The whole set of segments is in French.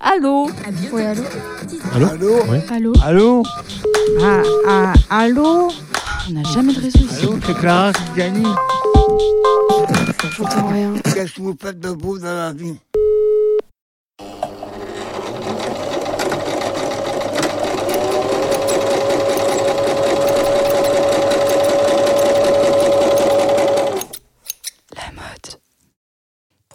Allô Oui, allô Allô Allô Ouais. Allô Allô Ah, ah, allô On n'a jamais de réseau ici. Allô, c'est Clara, c'est Gianni. J'entends rien. Qu'est-ce que vous faites de beau dans la vie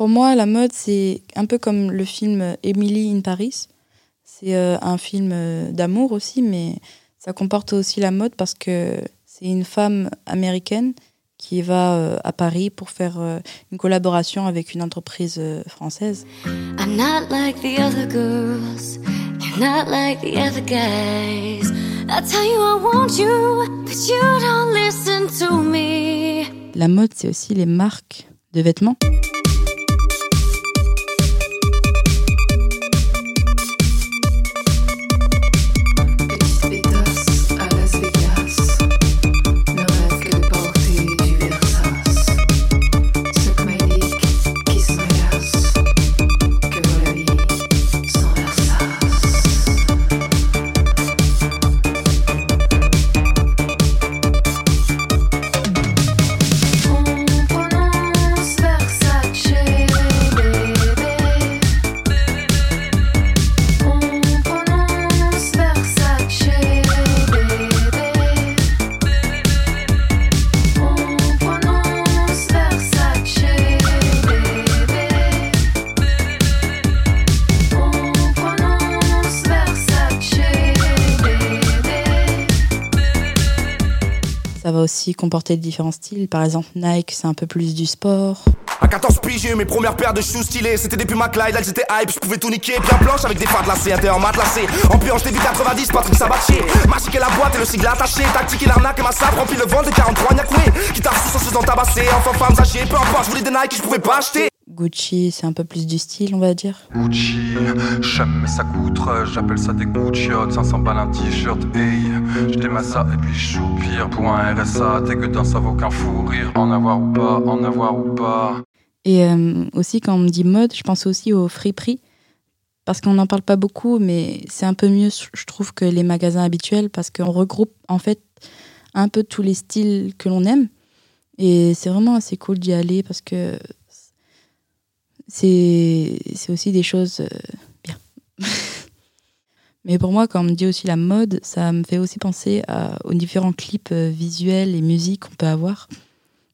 Pour moi, la mode, c'est un peu comme le film Emily in Paris. C'est euh, un film euh, d'amour aussi, mais ça comporte aussi la mode parce que c'est une femme américaine qui va euh, à Paris pour faire une collaboration avec une entreprise française. I'm not like the other girls. You're not like the other guys. I tell you I want you, but you don't listen to me. La mode, c'est aussi les marques de vêtements. Va aussi comporter différents styles. Par exemple, Nike, c'est un peu plus du sport. À 14 piges, j'ai eu mes premières paires de shoes stylées. C'était des Puma Clyde, elles étaient hype, je pouvais tout niquer. Bien blanche avec des fardes lacées, intérieur matelassé. En purge, j'étais 90, Patrick Sabatier. Magique et la boîte et le sigle attaché. Tactique et l'arnaque et ma sabre remplit le ventre de 43 Nyakoué. Guitare sous se faisant tabasser. Enfin, femmes âgées, peu importe, je voulais des Nike, je pouvais pas acheter. Gucci, c'est un peu plus du style, on va dire. Gucci, j'aime mais ça coûte, j'appelle ça des Gucci 500 balles un t-shirt, hey Je démasse ça et puis je soupire Pour un RSA, t'es que dans ça vaut qu'un fou rire En avoir ou pas, en avoir ou pas Et euh, aussi, quand on me dit mode, je pense aussi au friperie. Parce qu'on n'en parle pas beaucoup, mais c'est un peu mieux, je trouve, que les magasins habituels, parce qu'on regroupe, en fait, un peu tous les styles que l'on aime. Et c'est vraiment assez cool d'y aller, parce que c'est aussi des choses euh, bien. mais pour moi, quand on me dit aussi la mode, ça me fait aussi penser à- aux différents clips euh, visuels et musiques qu'on peut avoir.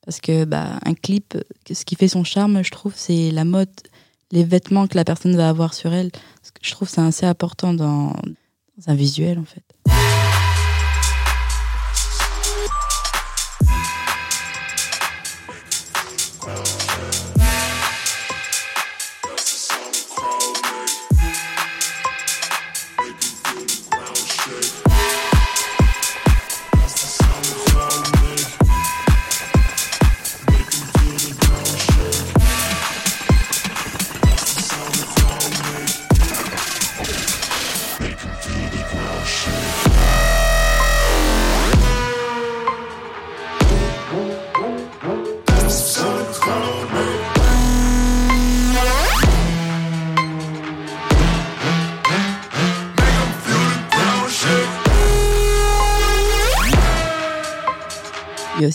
Parce que bah, un clip, ce qui fait son charme, je trouve, c'est la mode, les vêtements que la personne va avoir sur elle. Je trouve que c'est assez important dans un visuel, en fait.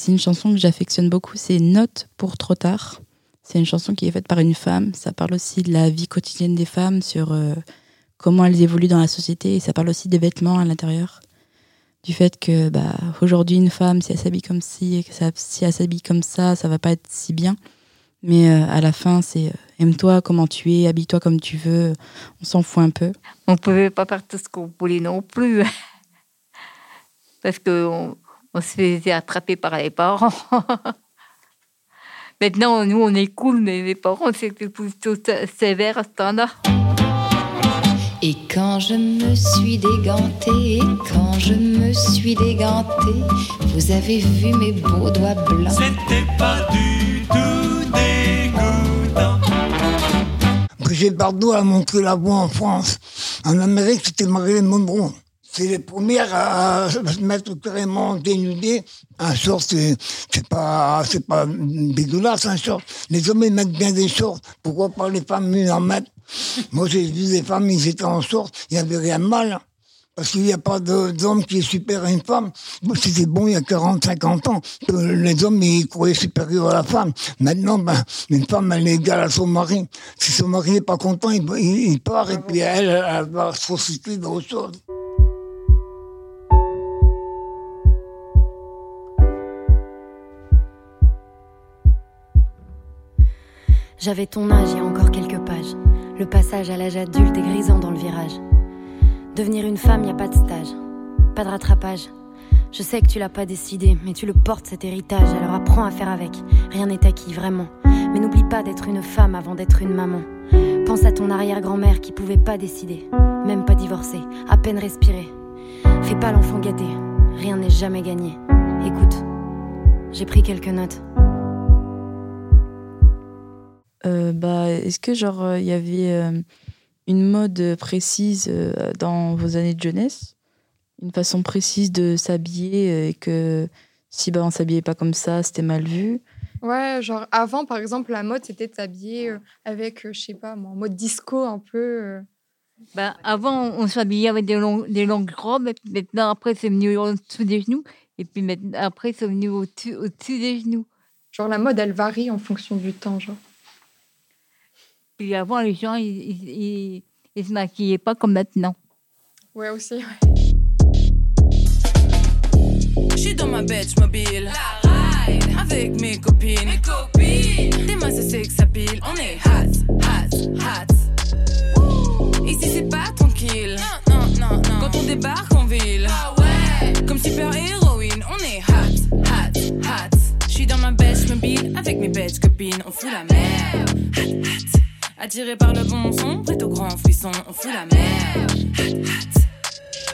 Aussi une chanson que j'affectionne beaucoup, c'est Note pour trop tard. C'est une chanson qui est faite par une femme. Ça parle aussi de la vie quotidienne des femmes, sur euh, comment elles évoluent dans la société. Et ça parle aussi des vêtements à l'intérieur. Du fait que bah, aujourd'hui, une femme, si elle s'habille comme ci, et que si elle s'habille comme ça, ça va pas être si bien. Mais euh, à la fin, c'est euh, aime-toi comment tu es, habille-toi comme tu veux. On s'en fout un peu. On pouvait pas faire tout ce qu'on voulait non plus. Parce qu'on on se faisait attraper par les parents. Maintenant, nous, on est cool, mais les parents, c'était plutôt sé- sévère à ce temps-là. Et quand je me suis dégantée, et quand je me suis dégantée, vous avez vu mes beaux doigts blancs. C'était pas du tout dégoûtant. Brigitte Bardot a montré la voie en France. En Amérique, c'était Marilyn Monroe. C'est les premières à se mettre carrément dénudées. Un short, c'est pas, c'est pas dégueulasse, un short. Les hommes, ils mettent bien des shorts. Pourquoi pas les femmes, ils en mettent? Moi, j'ai vu des femmes, ils étaient en short, il n'y avait rien de mal. Parce qu'il n'y a pas d'homme qui est supérieur à une femme. C'était bon il y a 40, 50 ans. les hommes, ils croyaient supérieurs à la femme. Maintenant, ben, une femme, elle est égale à son mari. Si son mari n'est pas content, il part et puis elle, elle va se prostituer dans autre chose. J'avais ton âge il y a encore quelques pages. Le passage à l'âge adulte est grisant dans le virage. Devenir une femme, y a pas de stage, pas de rattrapage. Je sais que tu l'as pas décidé, mais tu le portes cet héritage, alors apprends à faire avec. Rien n'est acquis, vraiment. Mais n'oublie pas d'être une femme avant d'être une maman. Pense à ton arrière-grand-mère qui pouvait pas décider, même pas divorcer, à peine respirer. Fais pas l'enfant gâté, rien n'est jamais gagné. Écoute, j'ai pris quelques notes. Euh, bah, est-ce que genre euh, il y avait euh, une mode précise euh, dans vos années de jeunesse, une façon précise de s'habiller euh, et que si bah on s'habillait pas comme ça, c'était mal vu? Ouais, genre avant, par exemple, la mode, c'était de s'habiller euh, avec, euh, je sais pas, moi, en mode disco un peu. euh. Ben, avant, on s'habillait avec des, longues robes. Et puis maintenant, après, c'est venu en dessous des genoux. Et puis maintenant, après, c'est venu au-dessus au-dessus des genoux. Genre la mode, elle varie en fonction du temps, genre. Puis avant, les gens, ils, ils, ils, ils se maquillaient pas comme maintenant. Ouais, aussi. ouais. Je suis dans ma bête mobile. Avec mes copines. Mes copines. Des masses c'est que ça pile. On est hot, hot, Attiré par le bon son. Prêt au grand frisson. On fout la hot.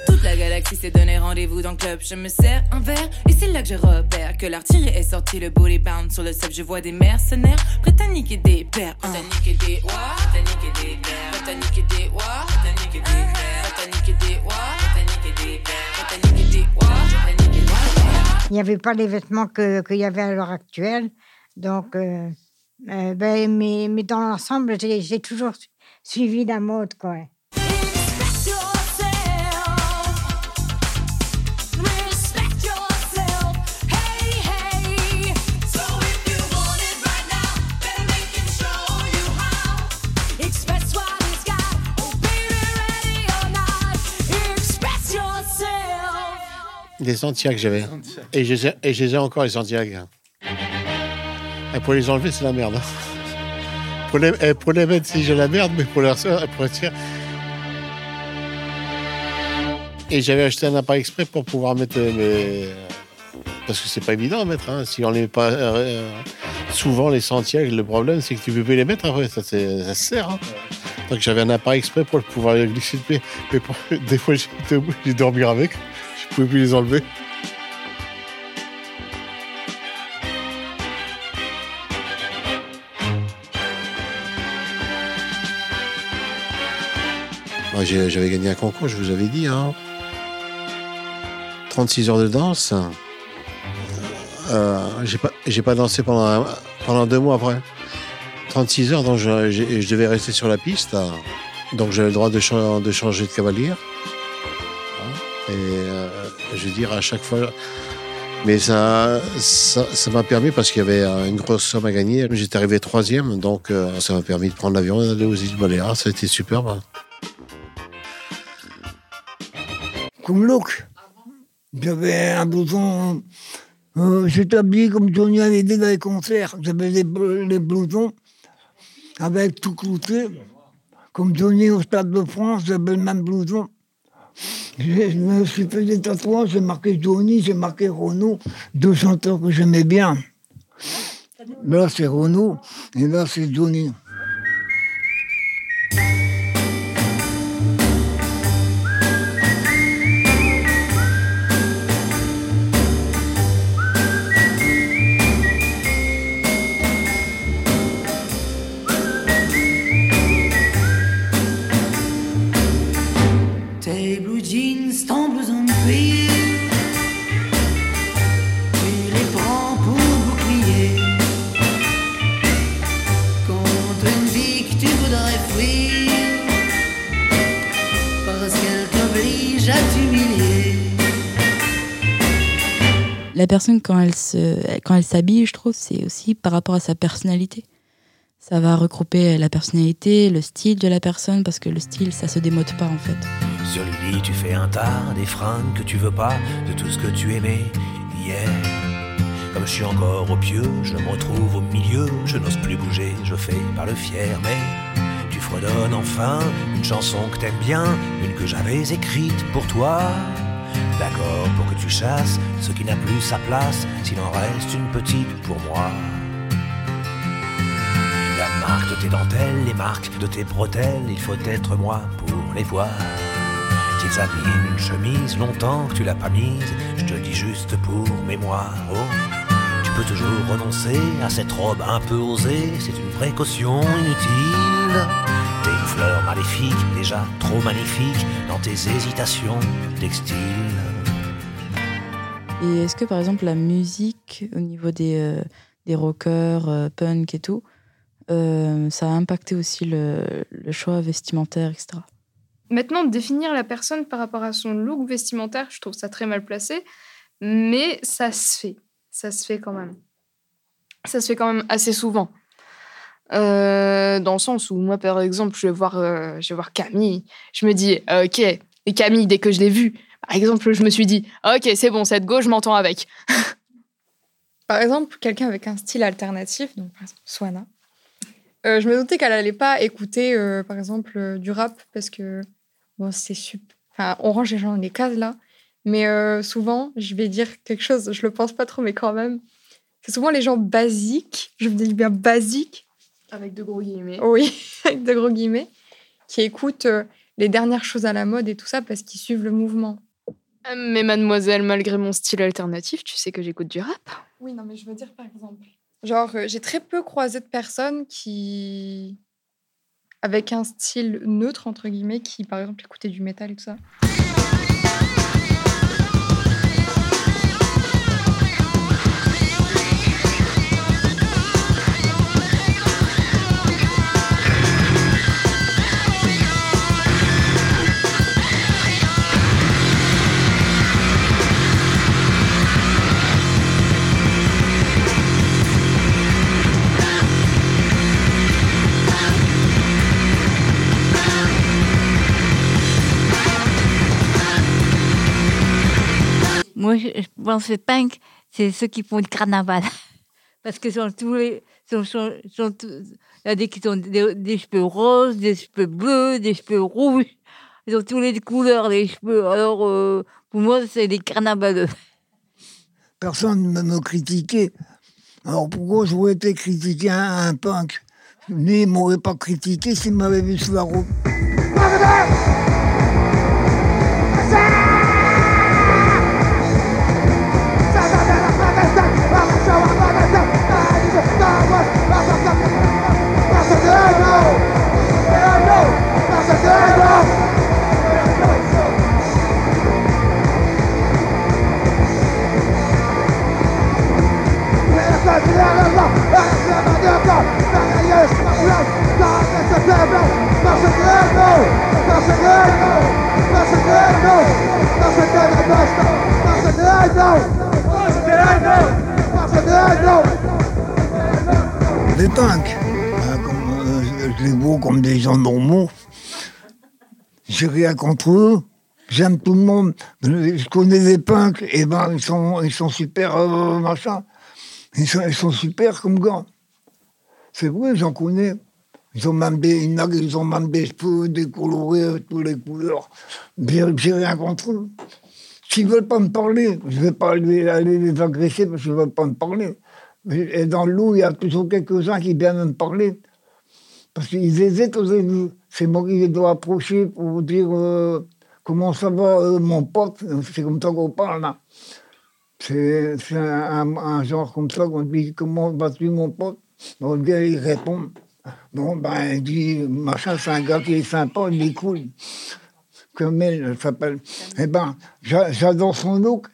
Toute la galaxie s'est donné rendez-vous dans le club. Je me sers un verre et c'est là que je repère que l'artillerie est sortie. Le booty bound sur le sub. Je vois des mercenaires prêts à niquer des pères. Niquer des niquer des pères. Niquer des niquer des pères. Niquer des niquer des pères. Niquer des niquer des. Il n'y avait pas les vêtements qu'il y avait à l'heure actuelle. Donc, euh, euh, ben, mais, mais dans l'ensemble, j'ai toujours su- suivi la mode. Quoi. Des Santiago que j'avais. Et je les ai- et je les ai encore, les Santiago. Et pour les enlever, c'est la merde. hein. Pour les, les mettre, si j'ai la merde, mais pour les recevoir, pour les tirer. Et j'avais acheté un appareil exprès pour pouvoir mettre euh, mes. Parce que c'est pas évident à mettre. Hein. Si on les pas euh, euh, souvent, les Santiago, le problème, c'est que tu peux plus les mettre après. Ça, ça se sert. hein. Donc j'avais un appareil exprès pour pouvoir les glisser. Mais des fois, j'étais obligé de dormir avec. Je pouvais plus les enlever. J'avais gagné un concours, je vous avais dit. Hein. 36 heures de danse. Euh, j'ai pas, pas dansé pendant, pendant deux mois après. 36 heures, donc je, devais rester sur la piste. Donc j'avais le droit de, cha- de changer de cavalier. Hein. Et euh, je veux dire, à chaque fois. Mais ça ça m'a permis, parce qu'il y avait une grosse somme à gagner. J'étais arrivé troisième, donc euh, ça m'a permis de prendre l'avion et d'aller aux îles Baléares. Ça a été superbe. J'avais un blouson. Euh, J'étais habillé comme Johnny Hallyday dans les concerts. J'avais les, les blousons avec tout clouté. Comme Johnny au Stade de France, j'avais le même blouson. Je me suis fait des tatouages, j'ai marqué Johnny, j'ai marqué Renaud, deux chanteurs que j'aimais bien. Là, c'est Renaud et là, c'est Johnny. La personne, quand elle s'habille, je trouve, c'est aussi par rapport à sa personnalité. Ça va regrouper la personnalité, le style de la personne, parce que le style, ça se démode pas en fait. Sur le lit, tu fais un tas des fringues que tu veux pas, de tout ce que tu aimais hier. Comme je suis encore au pieu, je me retrouve au milieu, je n'ose plus bouger, je fais par le fier, mais tu fredonnes enfin une chanson que t'aimes bien, une que j'avais écrite pour toi. D'accord pour que tu chasses ce qui n'a plus sa place, s'il en reste une petite pour moi. La marque de tes dentelles, les marques de tes bretelles, il faut être moi pour les voir. Petites habits, une chemise, longtemps que tu l'as pas mise, je te dis juste pour mémoire. Oh, tu peux toujours renoncer à cette robe un peu osée, c'est une précaution inutile. T'es une fleur maléfique, déjà trop magnifique dans tes hésitations textiles. Et est-ce que par exemple la musique, au niveau des, euh, des rockers, euh, punk et tout, euh, ça a impacté aussi le, le choix vestimentaire, etc. Maintenant, définir la personne par rapport à son look vestimentaire, je trouve ça très mal placé, mais ça se fait. Ça se fait quand même. Ça se fait quand même assez souvent. Euh, dans le sens où moi, par exemple, je vais voir, euh, je vais voir Camille, je me dis, euh, ok, et Camille, dès que je l'ai vue, par exemple, je me suis dit, ok, c'est bon, cette go, je m'entends avec. par exemple, quelqu'un avec un style alternatif, donc par exemple, Swana, je me doutais qu'elle allait pas écouter, par exemple, du rap parce que bon, c'est super. Enfin, on range les gens dans les cases là, mais souvent, je vais dire quelque chose, je le pense pas trop, mais quand même, c'est souvent les gens basiques, je me dis bien basiques, Avec de gros guillemets. oui, avec de gros guillemets, qui écoutent euh, les dernières choses à la mode et tout ça parce qu'ils suivent le mouvement. Euh, Mais mademoiselle, malgré mon style alternatif, tu sais que j'écoute du rap. Oui, non, mais je veux dire par exemple. Genre, euh, j'ai très peu croisé de personnes qui. avec un style neutre, entre guillemets, qui par exemple écoutaient du métal et tout ça. Pense que punk, c'est ceux qui font le carnaval. Parce que sont tous les. Sont, sont, sont tous- il y a des qui ont des, des cheveux roses, des cheveux bleus, des cheveux rouges. Ils ont tous les couleurs, les cheveux. Alors, euh, pour moi, c'est des carnavaleux. Personne ne me critiquait. Alors pourquoi j'aurais été critiqué un, un punk? Lui, il m'aurait pas critiqué s'il m'avait vu sur la route. Les comme des gens normaux. J'ai rien contre eux. J'aime tout le monde. Je connais les punks, et ben ils sont, ils sont super euh, machin. Ils sont, ils sont super comme gars. C'est vrai, j'en connais. Ils ont même des, ils ont même des cheveux décolorés, toutes les couleurs. J'ai rien contre eux. S'ils veulent pas me parler, je vais pas aller, les agresser parce qu'ils veulent pas me parler. Et dans le loup, il y a toujours quelques-uns qui viennent me parler. Parce qu'ils hésitent aux élus. C'est moi qui dois approcher pour dire euh, comment ça va, euh, mon pote. C'est comme ça qu'on parle là. C'est un, genre comme ça qu'on dit comment vas-tu mon pote Bon, Le gars il répond. Bon, ben, il dit machin, c'est un gars qui est sympa, il est cool. Comme elle, elle s'appelle. Eh ben, j'a- j'adore son look.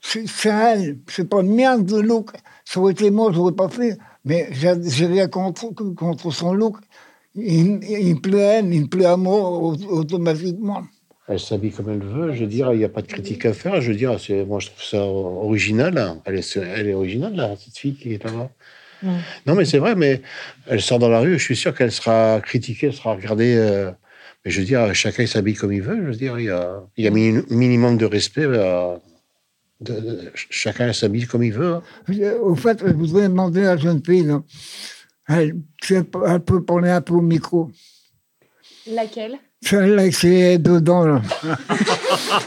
C'est elle, c'est pas le mien de look. Ça aurait été moi, je l'aurais pas fait. Mais j'ai rien contre, contre son look. Il, il pleut haine, il pleut amour au- automatiquement. Elle s'habille comme elle veut. Je veux dire, il n'y a pas de critique à faire. Je veux dire, c'est, moi, je trouve ça original. hein. Elle est, elle est originale, là, cette fille qui est là-bas. Non, mais c'est vrai, mais elle sort dans la rue, je suis sûr qu'elle sera critiquée, elle sera regardée. euh, mais je veux dire, chacun il s'habille comme il veut. Je veux dire, il y a, il y a un minimum de respect. euh, de- de- chacun s'habille comme il veut. hein. Au fait, je voudrais demander à la jeune fille, là, elle, elle peut parler un peu au micro. Laquelle? Celle-là dents, là.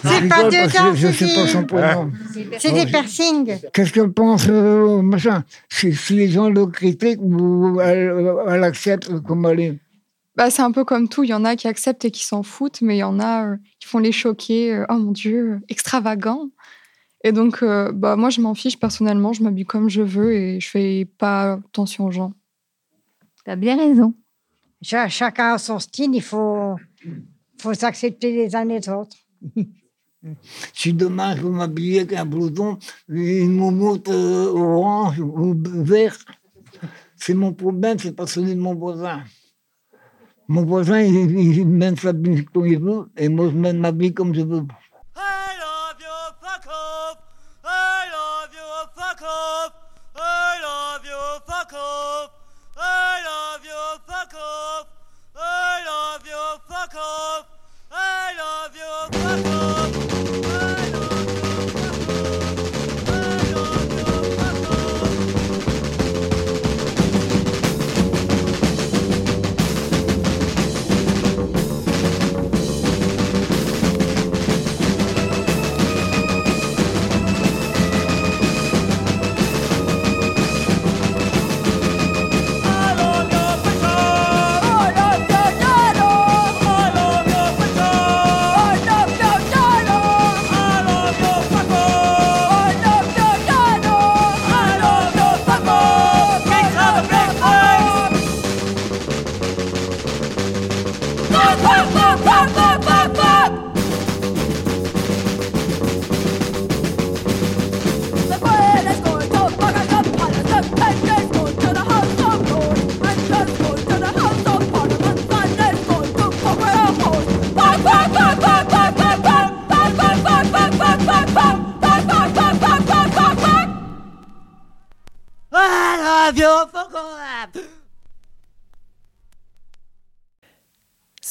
C'est pas que dents, Je c'est sais pas des- son prénom. C'est des piercings. Qu'est-ce qu'elle pense, euh, machin? Si, si les gens le critiquent ou elle, elle accepte comme elle est Bah, c'est un peu comme tout. Il y en a qui acceptent et qui s'en foutent, mais il y en a euh, qui font les choquer. euh, oh mon Dieu, euh, extravagant. Et donc, euh, bah, moi, je m'en fiche personnellement. Je m'habille comme je veux et je fais pas attention aux gens. T'as bien raison. Cha- chacun a son style, il faut, faut s'accepter les uns les autres. Si demain je veux m'habiller avec un blouson, une moumoute euh, orange ou vert, c'est mon problème, c'est pas celui de mon voisin. Mon voisin, il, il, il mène sa vie comme il veut, et moi, je mène ma vie comme je veux.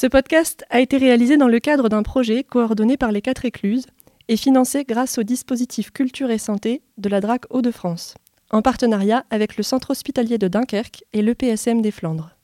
Ce podcast a été réalisé dans le cadre d'un projet coordonné par les quatre écluses et financé grâce au dispositif Culture et Santé de la DRAC Hauts-de-France, en partenariat avec le Centre hospitalier de Dunkerque et l'EPSM des Flandres.